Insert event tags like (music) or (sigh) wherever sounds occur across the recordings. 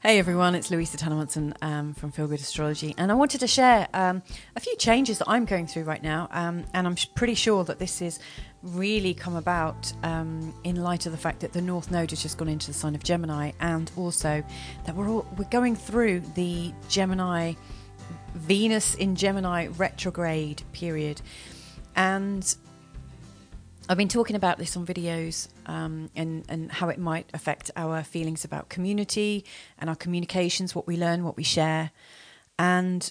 Hey everyone, it's Louisa Tanner um, from Feel Good Astrology, and I wanted to share um, a few changes that I'm going through right now, um, and I'm pretty sure that this is really come about um, in light of the fact that the North Node has just gone into the sign of Gemini, and also that we're all we're going through the Gemini Venus in Gemini retrograde period, and I've been talking about this on videos um, and, and how it might affect our feelings about community and our communications, what we learn, what we share. And,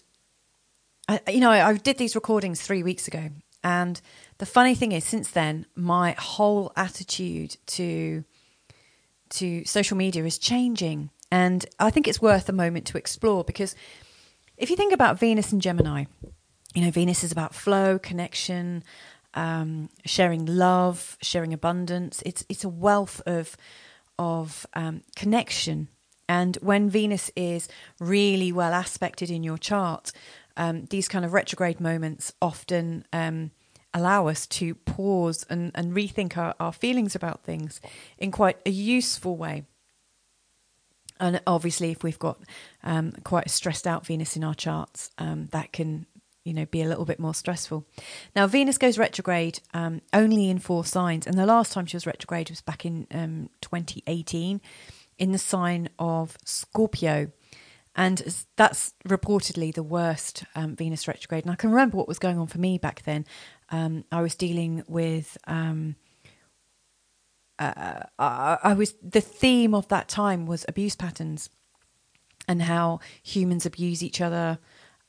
I, you know, I, I did these recordings three weeks ago. And the funny thing is, since then, my whole attitude to to social media is changing. And I think it's worth a moment to explore because if you think about Venus and Gemini, you know, Venus is about flow, connection, um, sharing love, sharing abundance. It's it's a wealth of of um, connection. And when Venus is really well aspected in your chart, um, these kind of retrograde moments often um, allow us to pause and, and rethink our, our feelings about things in quite a useful way. And obviously, if we've got um, quite a stressed out Venus in our charts, um, that can you know be a little bit more stressful. Now Venus goes retrograde um, only in four signs, and the last time she was retrograde was back in um, 2018 in the sign of Scorpio. And that's reportedly the worst um, Venus retrograde. And I can remember what was going on for me back then. Um, I was dealing with um, uh, I was the theme of that time was abuse patterns and how humans abuse each other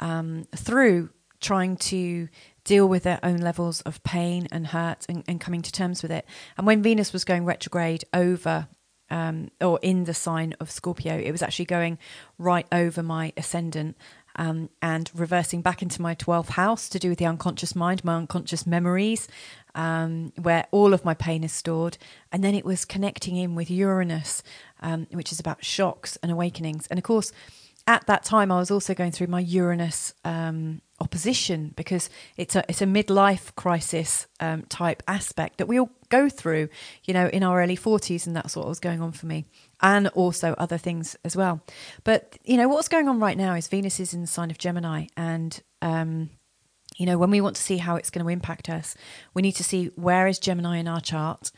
um, through trying to deal with their own levels of pain and hurt and, and coming to terms with it. And when Venus was going retrograde over um, or in the sign of Scorpio, it was actually going right over my ascendant um, and reversing back into my 12th house to do with the unconscious mind, my unconscious memories, um, where all of my pain is stored. And then it was connecting in with Uranus, um, which is about shocks and awakenings. And of course, at that time, I was also going through my Uranus um, opposition because it's a it's a midlife crisis um, type aspect that we all go through, you know, in our early forties, and that's what was going on for me, and also other things as well. But you know, what's going on right now is Venus is in the sign of Gemini, and um, you know, when we want to see how it's going to impact us, we need to see where is Gemini in our chart.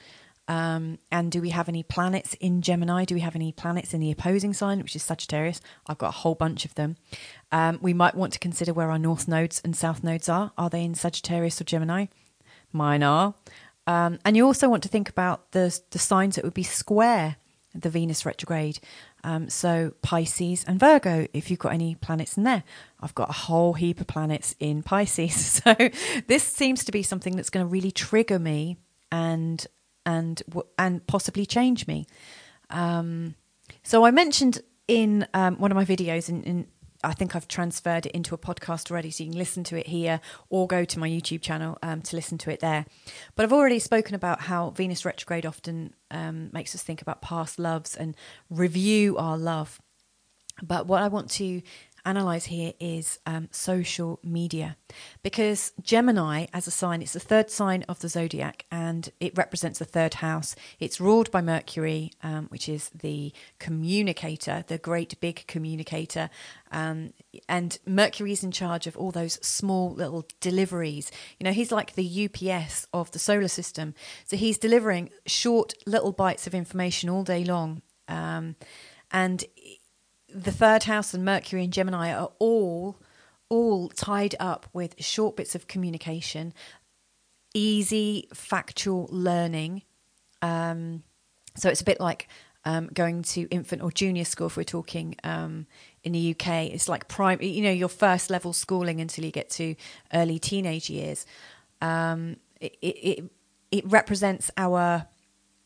Um, and do we have any planets in Gemini? Do we have any planets in the opposing sign, which is Sagittarius? I've got a whole bunch of them. Um, we might want to consider where our north nodes and south nodes are. Are they in Sagittarius or Gemini? Mine are. Um, and you also want to think about the, the signs that would be square the Venus retrograde. Um, so Pisces and Virgo, if you've got any planets in there. I've got a whole heap of planets in Pisces. (laughs) So this seems to be something that's going to really trigger me and and and possibly change me. Um, so I mentioned in um, one of my videos, and I think I've transferred it into a podcast already, so you can listen to it here or go to my YouTube channel um, to listen to it there. But I've already spoken about how Venus retrograde often um, makes us think about past loves and review our love. But what I want to analyze here is um, social media because Gemini, as a sign, it's the third sign of the zodiac and it represents the third house. It's ruled by Mercury, um, which is the communicator, the great big communicator. Um, and Mercury is in charge of all those small little deliveries. You know, he's like the UPS of the solar system. So he's delivering short little bites of information all day long. Um, and the third house and Mercury and Gemini are all all tied up with short bits of communication, easy factual learning. Um, so it's a bit like um, going to infant or junior school if we're talking um, in the UK. It's like prime, you know, your first level schooling until you get to early teenage years. Um, it, it, it represents our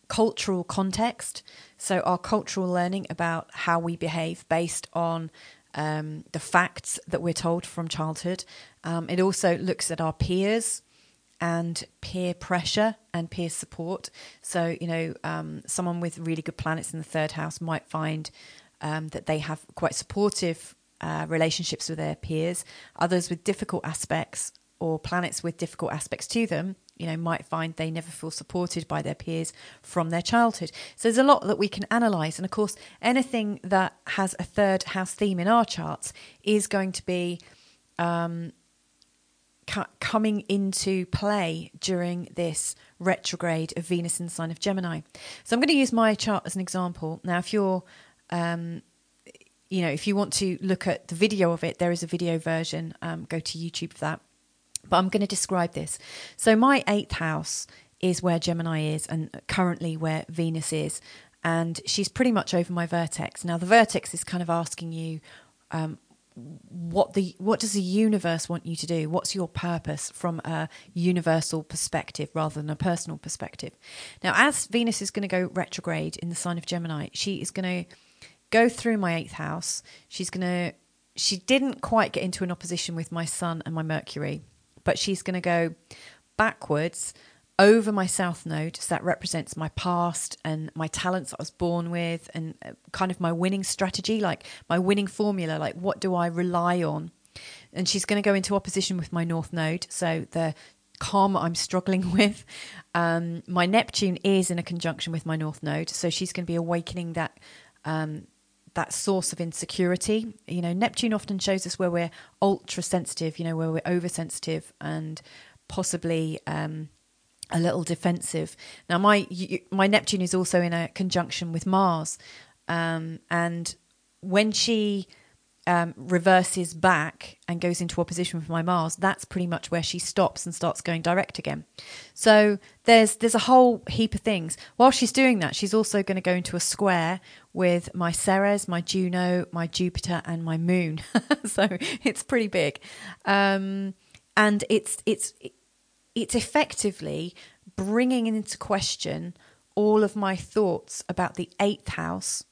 cultural context. So, our cultural learning about how we behave based on um, the facts that we're told from childhood. Um, it also looks at our peers and peer pressure and peer support. So, you know, um, someone with really good planets in the third house might find um, that they have quite supportive uh, relationships with their peers. Others with difficult aspects or planets with difficult aspects to them, you know, might find they never feel supported by their peers from their childhood. So there's a lot that we can analyze. And of course, anything that has a third house theme in our charts is going to be um, coming into play during this retrograde of Venus in the sign of Gemini. So I'm going to use my chart as an example. Now, if you're um, you know, if you want to look at the video of it, there is a video version. Um, go to YouTube for that. But I'm going to describe this. So, my eighth house is where Gemini is, and currently where Venus is. And she's pretty much over my vertex. Now, the vertex is kind of asking you, um, what the what does the universe want you to do what's your purpose from a universal perspective rather than a personal perspective now as venus is going to go retrograde in the sign of gemini she is going to go through my eighth house. She's going to, she didn't quite get into an opposition with my sun and my Mercury, but she's going to go backwards over my south node. So that represents my past and my talents I was born with and uh, kind of my winning strategy, like my winning formula, like what do I rely on? And she's going to go into opposition with my north node. So the karma I'm struggling (laughs) with. Um, my Neptune is in a conjunction with my north node. So she's going to be awakening that um, that source of insecurity. You know, Neptune often shows us where we're ultra sensitive, you know, where we're oversensitive and possibly um, a little defensive. Now, my my Neptune is also in a conjunction with Mars, um, and when she um, reverses back and goes into opposition with my Mars, that's pretty much where she stops and starts going direct again. So there's there's a whole heap of things. While she's doing that, she's also going to go into a square with my Ceres, my Juno, my Jupiter, and my Moon. (laughs) so it's pretty big, um, and it's it's it's effectively bringing into question all of my thoughts about the eighth house.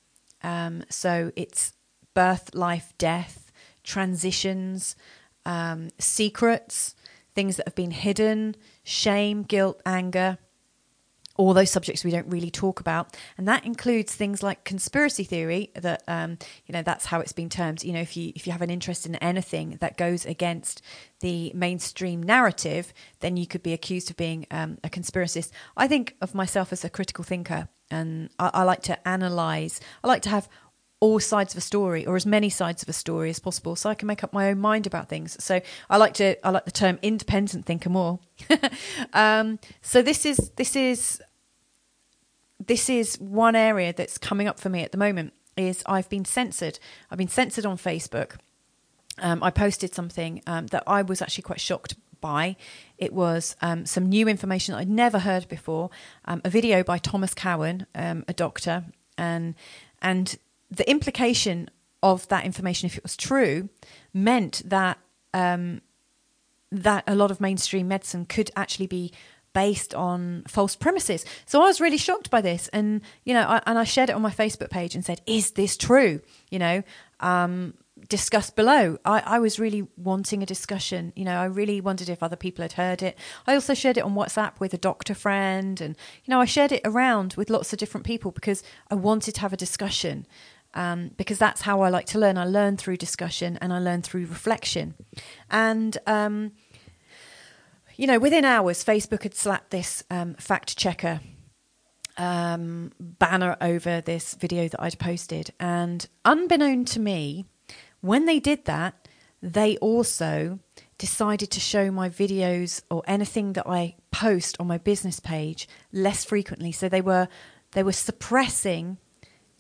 Um, so it's birth, life, death, transitions, um, secrets, things that have been hidden, shame, guilt, anger, all those subjects we don't really talk about. And that includes things like conspiracy theory that um, you know that's how it's been termed. You know if you if you have an interest in anything that goes against the mainstream narrative then you could be accused of being um, a conspiracist. I think of myself as a critical thinker and I, I like to analyze. I like to have all sides of a story or as many sides of a story as possible so I can make up my own mind about things. So I like to I like the term independent thinker more. (laughs) um, so this is this is this is one area that's coming up for me at the moment is I've been censored. I've been censored on Facebook. Um, I posted something um, that I was actually quite shocked by. It was um, some new information that I'd never heard before. Um, a video by Thomas Cowan, um, a doctor, and and the implication of that information, if it was true, meant that um, that a lot of mainstream medicine could actually be based on false premises. So I was really shocked by this, and you know, I, and I shared it on my Facebook page and said, "Is this true?" You know, um, discuss below. I, I was really wanting a discussion. You know, I really wondered if other people had heard it. I also shared it on WhatsApp with a doctor friend, and you know, I shared it around with lots of different people because I wanted to have a discussion um, because that's how I like to learn. I learn through discussion and I learn through reflection. And, um, you know, within hours, Facebook had slapped this um, fact checker um, banner over this video that I'd posted. And unbeknown to me, when they did that, they also decided to show my videos or anything that I post on my business page less frequently. So they were they were suppressing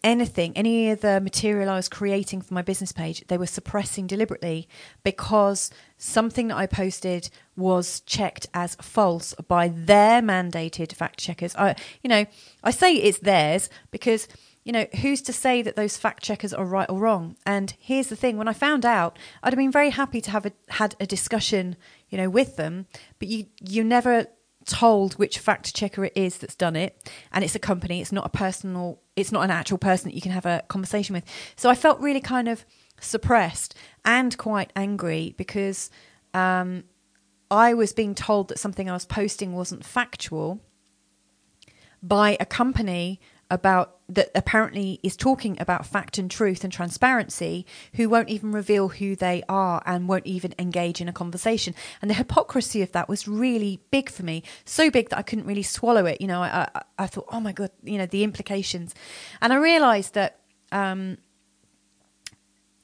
anything, any of the material I was creating for my business page, they were suppressing deliberately because something that I posted was checked as false by their mandated fact checkers. I, you know, I say it's theirs because you know, who's to say that those fact checkers are right or wrong? And here's the thing: when I found out, I'd have been very happy to have a, had a discussion, you know, with them. But you you never told which fact checker it is that's done it and it's a company it's not a personal it's not an actual person that you can have a conversation with. So i felt really kind of suppressed and quite angry because um, i was being told that something i was posting wasn't factual by a company about that apparently is talking about fact and truth and transparency who won't even reveal who they are and won't even engage in a conversation. And the hypocrisy of that was really big for me, so big that I couldn't really swallow it. You know, I, I, I thought, oh my God, you know, the implications. And I realized that. Um,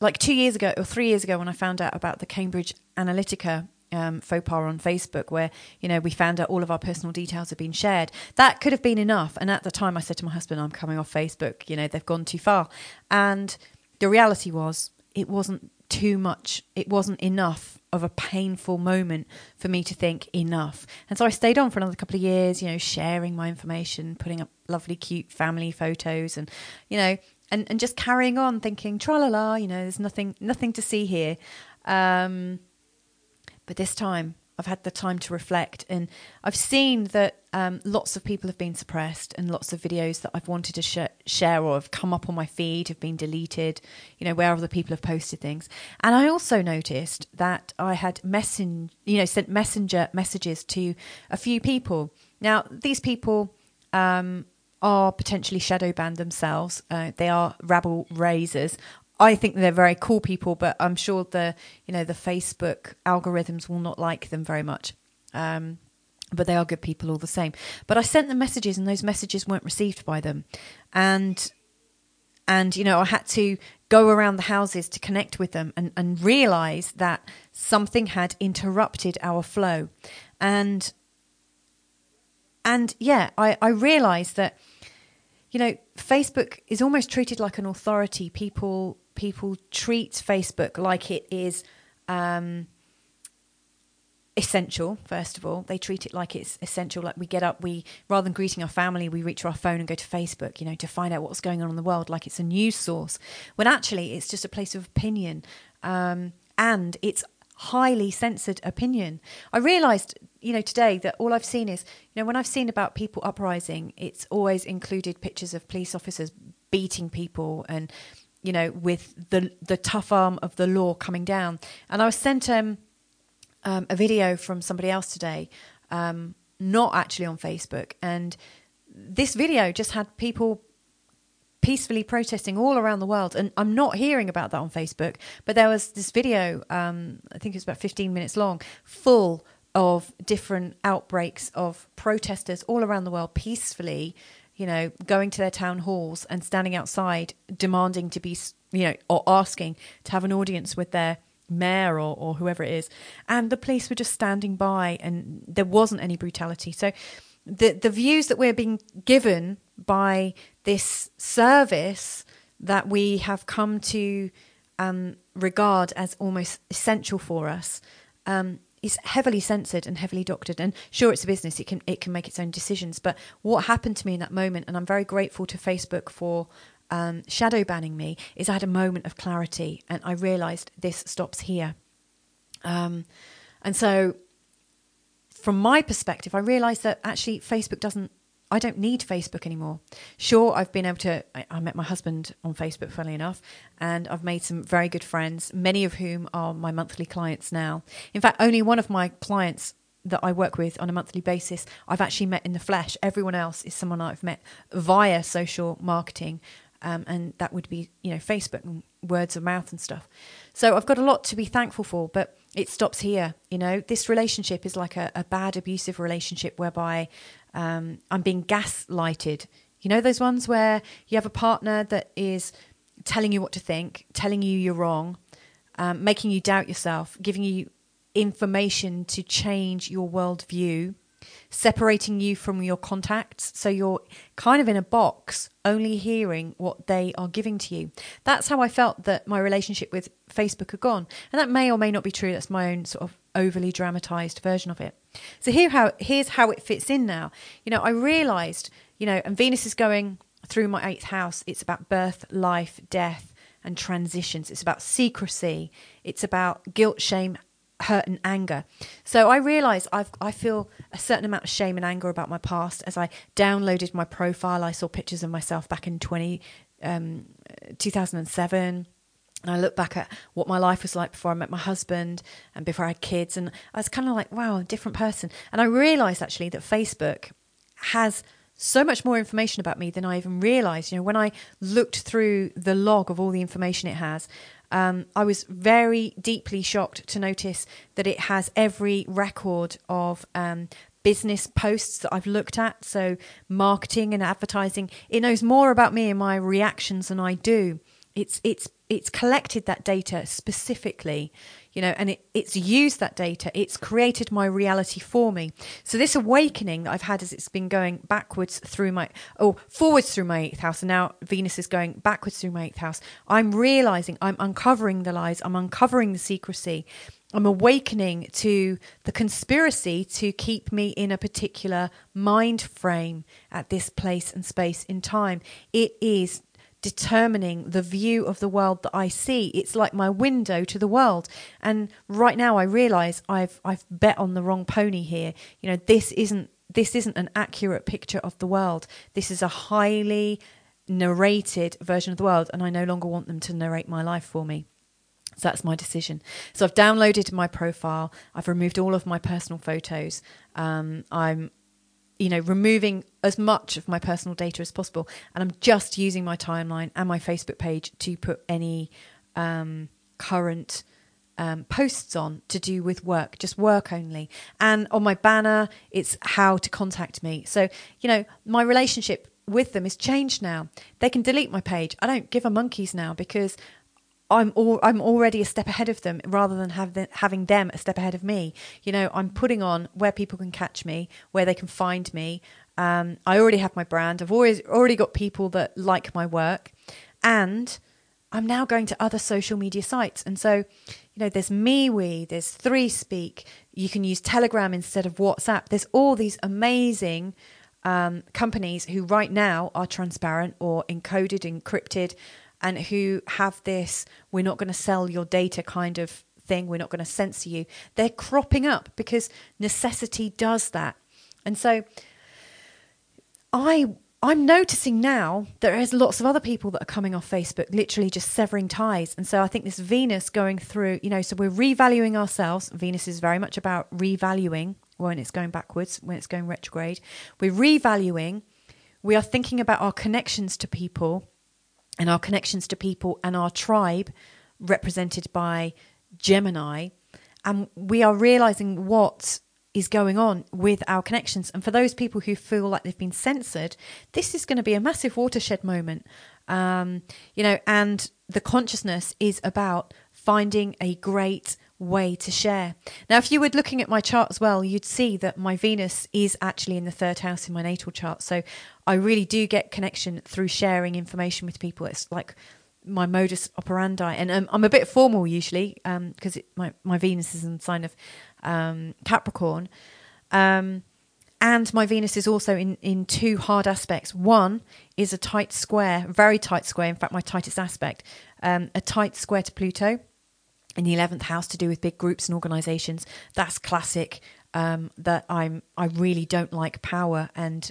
like two years ago or three years ago, when I found out about the Cambridge Analytica um, faux pas on Facebook where, you know, we found out all of our personal details had been shared. That could have been enough. And at the time, I said to my husband, I'm coming off Facebook, you know, they've gone too far. And the reality was, it wasn't too much, it wasn't enough of a painful moment for me to think enough. And so I stayed on for another couple of years, you know, sharing my information, putting up lovely, cute family photos and, you know, and, and just carrying on thinking, tra la la, you know, there's nothing, nothing to see here. Um, but this time, I've had the time to reflect, and I've seen that um, lots of people have been suppressed, and lots of videos that I've wanted to sh- share or have come up on my feed have been deleted. You know, where other people have posted things, and I also noticed that I had messen- you know, sent messenger messages to a few people. Now, these people um, are potentially shadow banned themselves. Uh, they are rabble raisers. I think they're very cool people, but I'm sure the you know the Facebook algorithms will not like them very much. Um, but they are good people all the same. But I sent them messages, and those messages weren't received by them, and and you know I had to go around the houses to connect with them and and realize that something had interrupted our flow, and and yeah, I I realized that you know, Facebook is almost treated like an authority. People people treat Facebook like it is um, essential. First of all, they treat it like it's essential. Like we get up, we rather than greeting our family, we reach our phone and go to Facebook. You know, to find out what's going on in the world, like it's a news source. When actually, it's just a place of opinion, um, and it's highly censored opinion. I realised, you know, today that all I've seen is, you know, when I've seen about people uprising, it's always included pictures of police officers beating people and you know, with the the tough arm of the law coming down. And I was sent um, um, a video from somebody else today, um, not actually on Facebook, and this video just had people peacefully protesting all around the world. And I'm not hearing about that on Facebook, but there was this video, um, I think it was about 15 minutes long, full of different outbreaks of protesters all around the world peacefully you know, going to their town halls and standing outside demanding to be, you know, or asking to have an audience with their mayor or, or whoever it is. And the police were just standing by and there wasn't any brutality. So the, the views that we're being given by this service that we have come to um, regard as almost essential for us um, is heavily censored and heavily doctored. And sure, it's a business; it can it can make its own decisions. But what happened to me in that moment, and I'm very grateful to Facebook for um, shadow banning me, is I had a moment of clarity, and I realised this stops here. Um, and so, from my perspective, I realised that actually Facebook doesn't I don't need Facebook anymore. Sure, I've been able to. I, I, met my husband on Facebook, funnily enough, and I've made some very good friends, many of whom are my monthly clients now. In fact, only one of my clients that I work with on a monthly basis, I've actually met in the flesh. Everyone else is someone I've met via social marketing, um, and that would be, you know, Facebook and words of mouth and stuff. So I've got a lot to be thankful for, but it stops here. You know, this relationship is like a, a bad abusive relationship whereby um, I'm being gaslighted. You know, those ones where you have a partner that is telling you what to think, telling you you're wrong, um, making you doubt yourself, giving you information to change your worldview, separating you from your contacts. So you're kind of in a box, only hearing what they are giving to you. That's how I felt that my relationship with Facebook had gone. And that may or may not be true. That's my own sort of overly dramatized version of it. So here how here's how it fits in now. You know, I realized, you know, and Venus is going through my eighth house. It's about birth, life, death, and transitions. It's about secrecy. It's about guilt, shame, hurt, and anger. So I realized I've I feel a certain amount of shame and anger about my past. As I downloaded my profile, I saw pictures of myself back in 20, um, 2007 and I look back at what my life was like before I met my husband and before I had kids, and I was kind of like, wow, a different person. And I realised actually that Facebook has so much more information about me than I even realized. You know, when I looked through the log of all the information it has, um, I was very deeply shocked to notice that it has every record of um, business posts that I've looked at. So, marketing and advertising. It knows more about me and my reactions than I do. It's it's it's collected that data specifically you know, and it, it's used that data. It's created my reality for me. So this awakening that I've had as it's been going backwards through my, oh, forwards through my eighth house, and now Venus is going backwards through my eighth house. I'm realizing I'm uncovering the lies. I'm uncovering the secrecy. I'm awakening to the conspiracy to keep me in a particular mind frame at this place and space in time. It is determining the view of the world that I see. It's like my window to the world. And right now I realize I've I've bet on the wrong pony here. You know, this isn't this isn't an accurate picture of the world. This is a highly narrated version of the world and I no longer want them to narrate my life for me. So that's my decision. So I've downloaded my profile. I've removed all of my personal photos. Um, I'm you know, removing as much of my personal data as possible. And I'm just using my timeline and my Facebook page to put any um, current um, posts on to do with work, just work only. And on my banner, it's how to contact me. So, you know, my relationship with them is changed now. They can delete my page. I don't give a monkeys now because I'm all, I'm already a step ahead of them rather than the, having them a step ahead of me. You know, I'm putting on where people can catch me, where they can find me. Um, I already have my brand. I've always already got people that like my work, and I'm now going to other social media sites. And so, you know, there's MeWe, there's 3Speak. You can use Telegram instead of WhatsApp. There's all these amazing um, companies who right now are transparent or encoded, encrypted and who have this we're not going to sell your data kind of thing, we're not going to censor you, they're cropping up because necessity does that. And so I I'm noticing now there is lots of other people that are coming off Facebook, literally just severing ties. And so I think this Venus going through, you know, so we're revaluing ourselves. Venus is very much about revaluing when it's going backwards, when it's going retrograde. We're revaluing. We are thinking about our connections to people and our connections to people and our tribe, represented by Gemini. And we are realizing what is going on with our connections. And for those people who feel like they've been censored, this is going to be a massive watershed moment. Um, you know, and the consciousness is about finding a great way to share. Now, if you were looking at my chart as well, you'd see that my Venus is actually in the third house in my natal chart. So I really do get connection through sharing information with people. It's like my modus operandi, and um, I'm a bit formal usually because um, my my Venus is in sign of um, Capricorn. Um, and my Venus is also in, in two hard aspects. One is a tight square, very tight square, in fact, my tightest aspect, um, a tight square to Pluto in the 11th house to do with big groups and organizations. That's classic um, that i'm i really don't like power and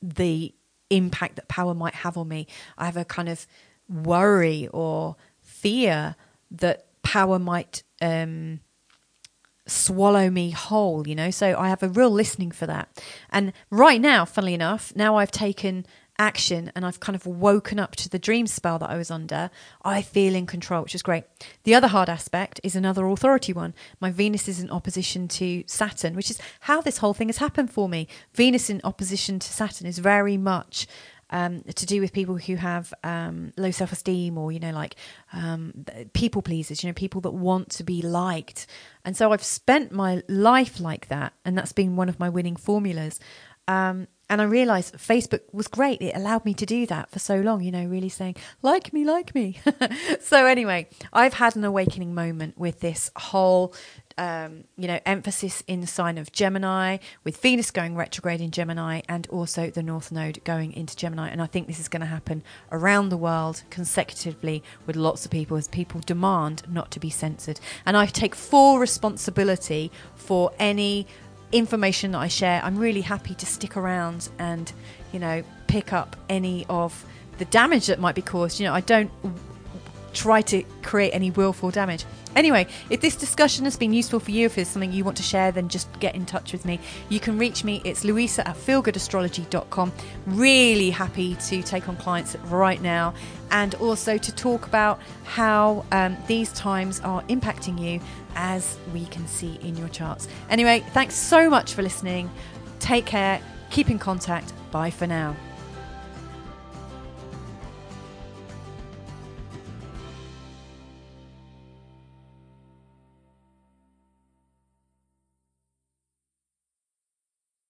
the impact that power might have on me. I have a kind of worry or fear that power might um, swallow me whole you know? So i have a real listening for that. And right now funnily enough now i've taken action and I've kind of woken up to the dream spell that I was under, I feel in control, which is great. The other hard aspect is another authority one. My Venus is in opposition to Saturn, which is how this whole thing has happened for me. Venus in opposition to Saturn is very much um, to do with people who have um, low self esteem or, you know, like um, people pleasers, you know, people that want to be liked. And so I've spent my life like that. And that's been one of my winning formulas. Um, and I realized Facebook was great. It allowed me to do that for so long, you know, really saying, like me, like me. (laughs) so, anyway, I've had an awakening moment with this whole, um, you know, emphasis in the sign of Gemini, with Venus going retrograde in Gemini, and also the North Node going into Gemini. And I think this is going to happen around the world consecutively with lots of people as people demand not to be censored. And I take full responsibility for any information that I share, I'm really happy to stick around and, you know, pick up any of the damage that might be caused. You know, I don't try to create any willful damage. Anyway, if this discussion has been useful for you, if there's something you want to share, then just get in touch with me. You can reach me. It's louisa at feelgoodastrology.com. Really happy to take on clients right now and also to talk about how um, these times are impacting you as we can see in your charts. Anyway, thanks so much for listening. Take care. Keep in contact. Bye for now.